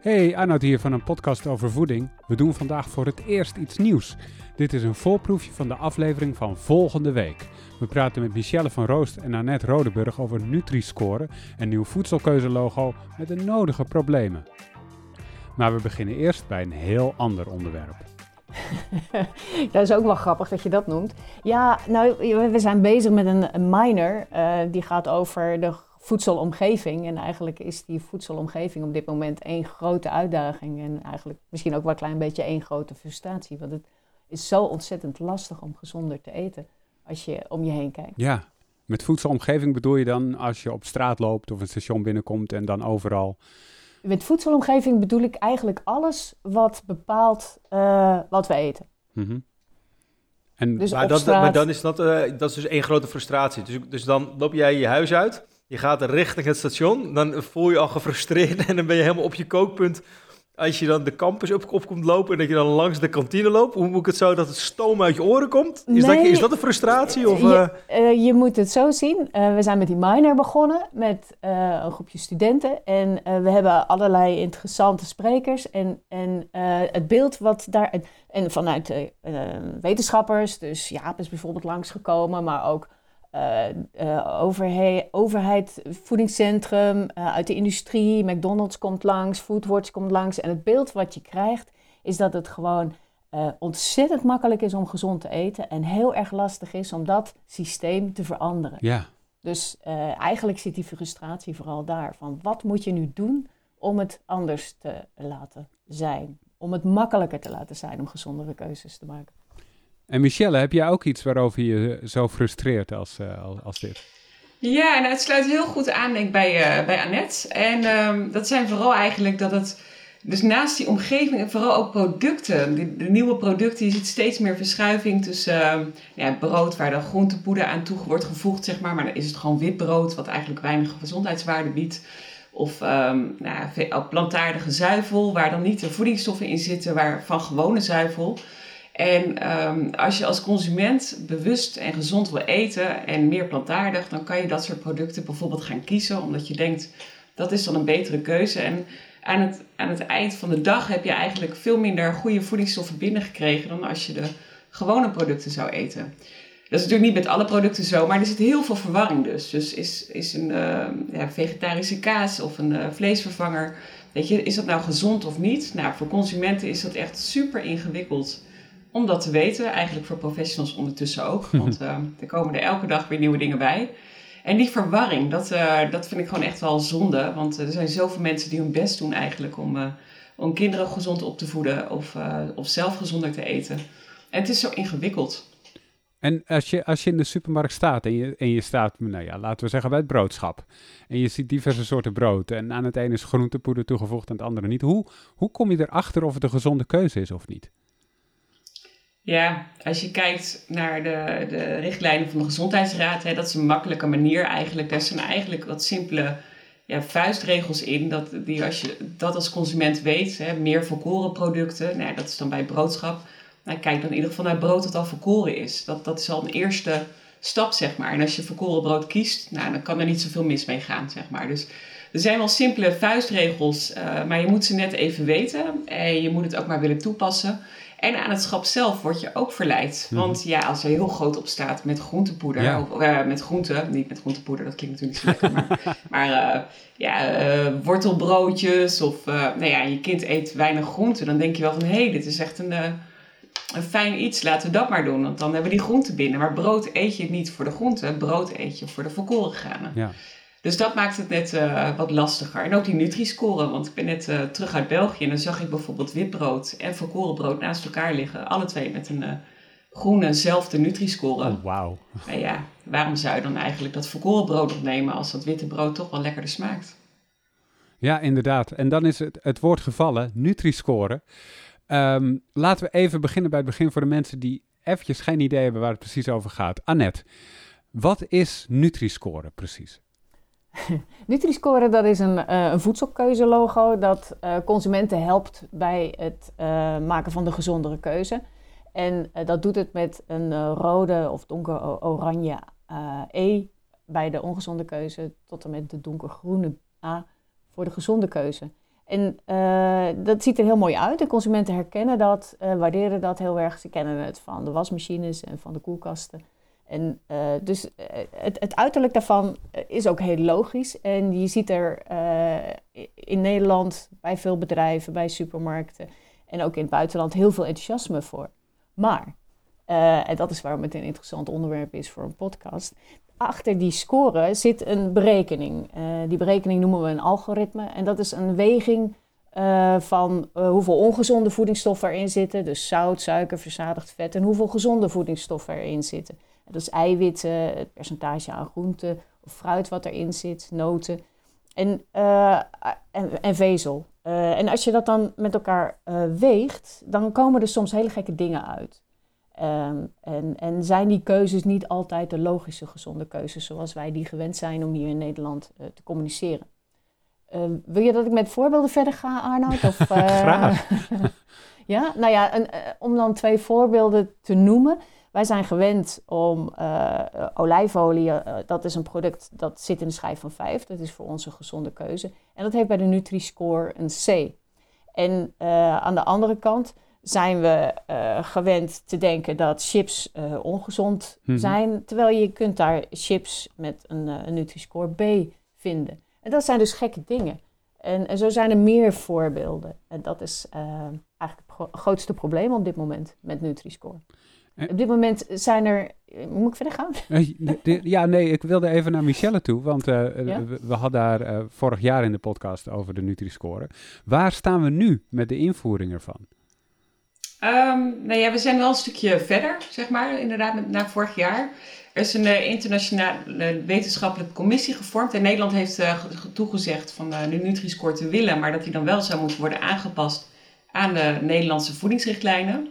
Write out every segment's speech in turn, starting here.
Hey, Arnoud hier van een podcast over voeding. We doen vandaag voor het eerst iets nieuws. Dit is een voorproefje van de aflevering van volgende week. We praten met Michelle van Roost en Annette Rodeburg over Nutri-score, een nieuw voedselkeuzelogo met de nodige problemen. Maar we beginnen eerst bij een heel ander onderwerp. dat is ook wel grappig dat je dat noemt. Ja, nou, we zijn bezig met een, minor. Uh, die gaat over de voedselomgeving. En eigenlijk is die voedselomgeving op dit moment één grote uitdaging. En eigenlijk misschien ook wel een klein beetje één grote frustratie. Want het is zo ontzettend lastig om gezonder te eten als je om je heen kijkt. Ja, met voedselomgeving bedoel je dan als je op straat loopt of een station binnenkomt en dan overal. Met voedselomgeving bedoel ik eigenlijk alles wat bepaalt uh, wat we eten. Mm en, dus maar, dat, maar dan is dat, uh, dat is dus één grote frustratie. Dus, dus dan loop jij je huis uit je gaat richting het station, dan voel je al gefrustreerd en dan ben je helemaal op je kookpunt. Als je dan de campus op, op komt lopen en dat je dan langs de kantine loopt, hoe moet ik het zo dat het stoom uit je oren komt? Is, dat, is dat een frustratie? Of, je, uh... Uh, je moet het zo zien. Uh, we zijn met die minor begonnen met een groepje studenten. En we hebben allerlei interessante sprekers. En, en het beeld wat daar. En vanuit wetenschappers, dus Jaap is bijvoorbeeld langsgekomen, maar ook uh, overheid, overheid, voedingscentrum, uh, uit de industrie, McDonald's komt langs, Foodwatch komt langs. En het beeld wat je krijgt is dat het gewoon ontzettend makkelijk is om gezond te eten en heel erg lastig is om dat systeem te veranderen. Ja. Dus eigenlijk zit die frustratie vooral daar van wat moet je nu doen om het anders te laten zijn, om het makkelijker te laten zijn om gezondere keuzes te maken. En Michelle, heb jij ook iets waarover je zo frustreert als, uh, als dit? Ja, nou, het sluit heel goed aan denk ik, bij, uh, bij Annette. En um, dat zijn vooral eigenlijk dat het... Dus naast die omgeving en vooral ook producten. De, de nieuwe producten, je ziet steeds meer verschuiving tussen uh, ja, brood waar dan groentepoeder aan toe wordt gevoegd, zeg maar. Maar dan is het gewoon wit brood, wat eigenlijk weinig gezondheidswaarde biedt. Of um, nou, plantaardige zuivel, waar dan niet de voedingsstoffen in zitten waar, van gewone zuivel. En um, als je als consument bewust en gezond wil eten en meer plantaardig, dan kan je dat soort producten bijvoorbeeld gaan kiezen, omdat je denkt dat is dan een betere keuze. En aan het, aan het eind van de dag heb je eigenlijk veel minder goede voedingsstoffen binnengekregen dan als je de gewone producten zou eten. Dat is natuurlijk niet met alle producten zo, maar er zit heel veel verwarring dus. Dus is, is een uh, ja, vegetarische kaas of een uh, vleesvervanger, weet je, is dat nou gezond of niet? Nou, voor consumenten is dat echt super ingewikkeld om dat te weten. Eigenlijk voor professionals ondertussen ook. Want uh, er komen er elke dag weer nieuwe dingen bij. En die verwarring, dat, uh, dat vind ik gewoon echt wel zonde. Want er zijn zoveel mensen die hun best doen eigenlijk om, uh, om kinderen gezond op te voeden of, of zelf gezonder te eten. En het is zo ingewikkeld. En als je, als je in de supermarkt staat en je, en je staat, nou ja, laten we zeggen bij het broodschap. En je ziet diverse soorten brood. En aan het ene is groentepoeder toegevoegd en het andere niet. Hoe, hoe kom je erachter of het een gezonde keuze is of niet? Ja, als je kijkt naar de, de richtlijnen van de Gezondheidsraad, hè, dat is een makkelijke manier eigenlijk. Daar zijn eigenlijk wat simpele ja, vuistregels in. Dat, die als je dat als consument weet, hè, meer volkoren producten, nou, dat is dan bij broodschap. Nou, kijk dan in ieder geval naar brood dat al volkoren is. Dat, dat is al een eerste stap, zeg maar. En als je volkoren brood kiest, nou, dan kan er niet zoveel mis mee gaan, zeg maar. Dus er zijn wel simpele vuistregels, uh, maar je moet ze net even weten. En je moet het ook maar willen toepassen. En aan het schap zelf word je ook verleid. Mhm. Want ja, als er heel groot op staat met groentepoeder, of uh, met groente, niet met groentepoeder, dat klinkt natuurlijk niet lekker, maar, maar uh, ja, uh, wortelbroodjes of nou ja, je kind eet weinig groente, dan denk je wel van hé, hey, dit is echt een, een fijn iets, laten we dat maar doen, want dan hebben we die groente binnen. Maar brood eet je niet voor de groente, brood eet je voor de volkoren granen. Ja. Dus dat maakt het net uh, wat lastiger. En ook die Nutri-score, want ik ben net uh, terug uit België en dan zag ik bijvoorbeeld witbrood en volkorenbrood naast elkaar liggen. Alle twee met een uh, groene, zelfde Nutri-score. Oh, wauw. En ja, waarom zou je dan eigenlijk dat volkorenbrood opnemen als dat witte brood toch wel lekkerder smaakt? Ja, inderdaad. En dan is het, het woord gevallen, Nutri-score. Um, laten we even beginnen bij het begin voor de mensen die eventjes geen idee hebben waar het precies over gaat. Annette, wat is Nutri-score precies? Nutri-score dat is een, uh, een voedselkeuzelogo dat uh, consumenten helpt bij het uh, maken van de gezondere keuze. En dat doet het met een rode of donker oranje E bij de ongezonde keuze tot en met de donkergroene A voor de gezonde keuze. En dat ziet er heel mooi uit. De consumenten herkennen dat, waarderen dat heel erg. Ze kennen het van de wasmachines en van de koelkasten. En uh, dus het, het, uiterlijk daarvan is ook heel logisch. En je ziet er in Nederland bij veel bedrijven, bij supermarkten en ook in het buitenland heel veel enthousiasme voor. Maar, en dat is waarom het een interessant onderwerp is voor een podcast achter die score zit een berekening. Die berekening noemen we een algoritme. En dat is een weging uh, van uh, hoeveel ongezonde voedingsstoffen erin zitten. Dus zout, suiker, verzadigd vet. En hoeveel gezonde voedingsstoffen erin zitten. En dat is eiwitten, het percentage aan groenten of fruit wat erin zit, noten. En, en, en, vezel. en als je dat dan met elkaar weegt, dan komen er soms hele gekke dingen uit. Um, en, en, zijn die keuzes niet altijd de logische gezonde keuzes zoals wij die gewend zijn om hier in Nederland te communiceren? Uh, wil je dat ik met voorbeelden verder ga, Arnoud? Of, uh, Graag. ja, nou ja, een, om dan twee voorbeelden te noemen. Wij zijn gewend om olijfolie, dat is een product dat zit in de schijf van 5. Dat is voor ons een gezonde keuze. En dat heeft bij de Nutri-Score een C. En aan de andere kant zijn we gewend te denken dat chips ongezond mm -hmm. zijn. Terwijl je kunt daar chips met een, een Nutri-Score B vinden. En dat zijn dus gekke dingen. En, en zo zijn er meer voorbeelden. En dat is eigenlijk het grootste probleem op dit moment met Nutri-Score. Op dit moment zijn er. Moet ik verder gaan? Ja, nee, ik wilde even naar Michelle toe. Want ja? we, we, hadden daar vorig jaar in de podcast over de Nutri-score. Waar staan we nu met de invoering ervan? Um, nou ja, we zijn wel een stukje verder, zeg maar, inderdaad, na vorig jaar. Er is een uh, internationale wetenschappelijke commissie gevormd. En Nederland heeft uh, toegezegd van uh, de Nutri-score te willen, maar dat die dan wel zou moeten worden aangepast aan de Nederlandse voedingsrichtlijnen.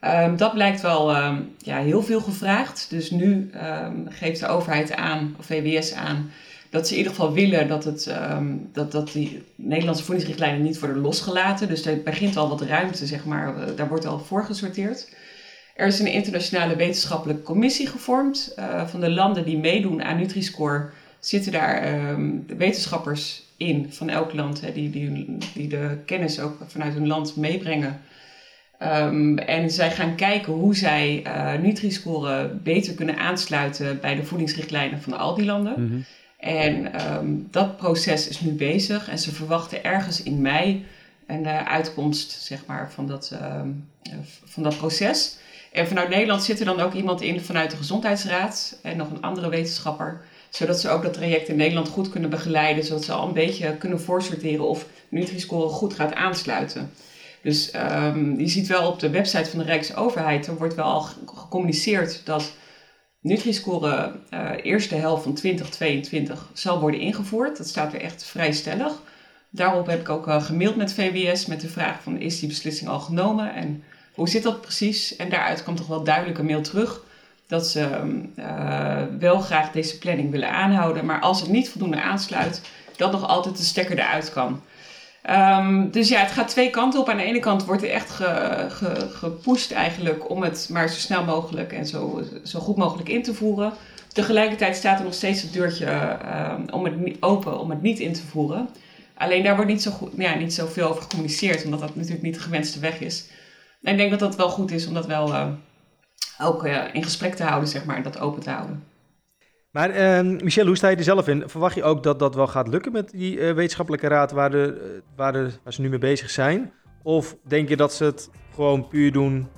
Um, dat blijkt wel um, ja, heel veel gevraagd. Dus nu geeft de overheid aan, of VWS aan, dat ze in ieder geval willen dat, het, um, dat, dat die Nederlandse voedingsrichtlijnen niet worden losgelaten. Dus er begint al wat ruimte, zeg maar. Eh, daar wordt al voor gesorteerd. Er is een internationale wetenschappelijke commissie gevormd. Uh, van de landen die meedoen aan Nutri-Score zitten daar um, wetenschappers in van elk land. Die, die, die de kennis ook vanuit hun land meebrengen. Um, en zij gaan kijken hoe zij uh, Nutri-Score beter kunnen aansluiten bij de voedingsrichtlijnen van al die landen. -hmm. En um, dat proces is nu bezig en ze verwachten ergens in mei een uh, uitkomst zeg maar, van, dat, um, van dat proces. En vanuit Nederland zit er dan ook iemand in vanuit de Gezondheidsraad en nog een andere wetenschapper. Zodat ze ook dat traject in Nederland goed kunnen begeleiden. Zodat ze al een beetje kunnen voorsorteren of Nutri-Score goed gaat aansluiten. Dus um, je ziet wel op de website van de Rijksoverheid, er wordt wel al gecommuniceerd dat Nutri-score uh, eerste helft van 2022 zal worden ingevoerd. Dat staat er echt vrij stellig. Daarop heb ik ook uh, gemaild met VWS met de vraag van is die beslissing al genomen en hoe zit dat precies? En daaruit kwam toch wel duidelijk een mail terug dat ze uh, wel graag deze planning willen aanhouden, maar als het niet voldoende aansluit, dat nog altijd de stekker eruit kan. Um, dus ja, het gaat twee kanten op. Aan de ene kant wordt er echt ge, ge, gepusht eigenlijk om het maar zo snel mogelijk en zo, zo goed mogelijk in te voeren. Tegelijkertijd staat er nog steeds het deurtje um, om het open om het niet in te voeren. Alleen daar wordt niet, zo goed, ja, niet zoveel over gecommuniceerd, omdat dat natuurlijk niet de gewenste weg is. En ik denk dat dat wel goed is om dat wel uh, ook uh, in gesprek te houden, zeg maar, dat open te houden. Maar uh, Michel, hoe sta je er zelf in? Verwacht je ook dat dat wel gaat lukken met die uh, wetenschappelijke raad waar, de, uh, waar, de, waar ze nu mee bezig zijn? Of denk je dat ze het gewoon puur doen,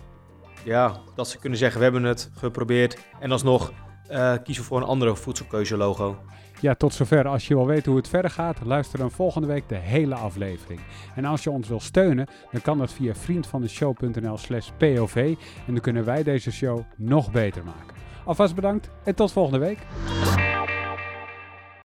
ja, dat ze kunnen zeggen we hebben het geprobeerd en alsnog uh, kiezen voor een andere voedselkeuze-logo? Ja, tot zover. Als je wil weten hoe het verder gaat, luister dan volgende week de hele aflevering. En als je ons wil steunen, dan kan dat via vriendvandeshow.nl slash POV en dan kunnen wij deze show nog beter maken. Alvast bedankt en tot volgende week.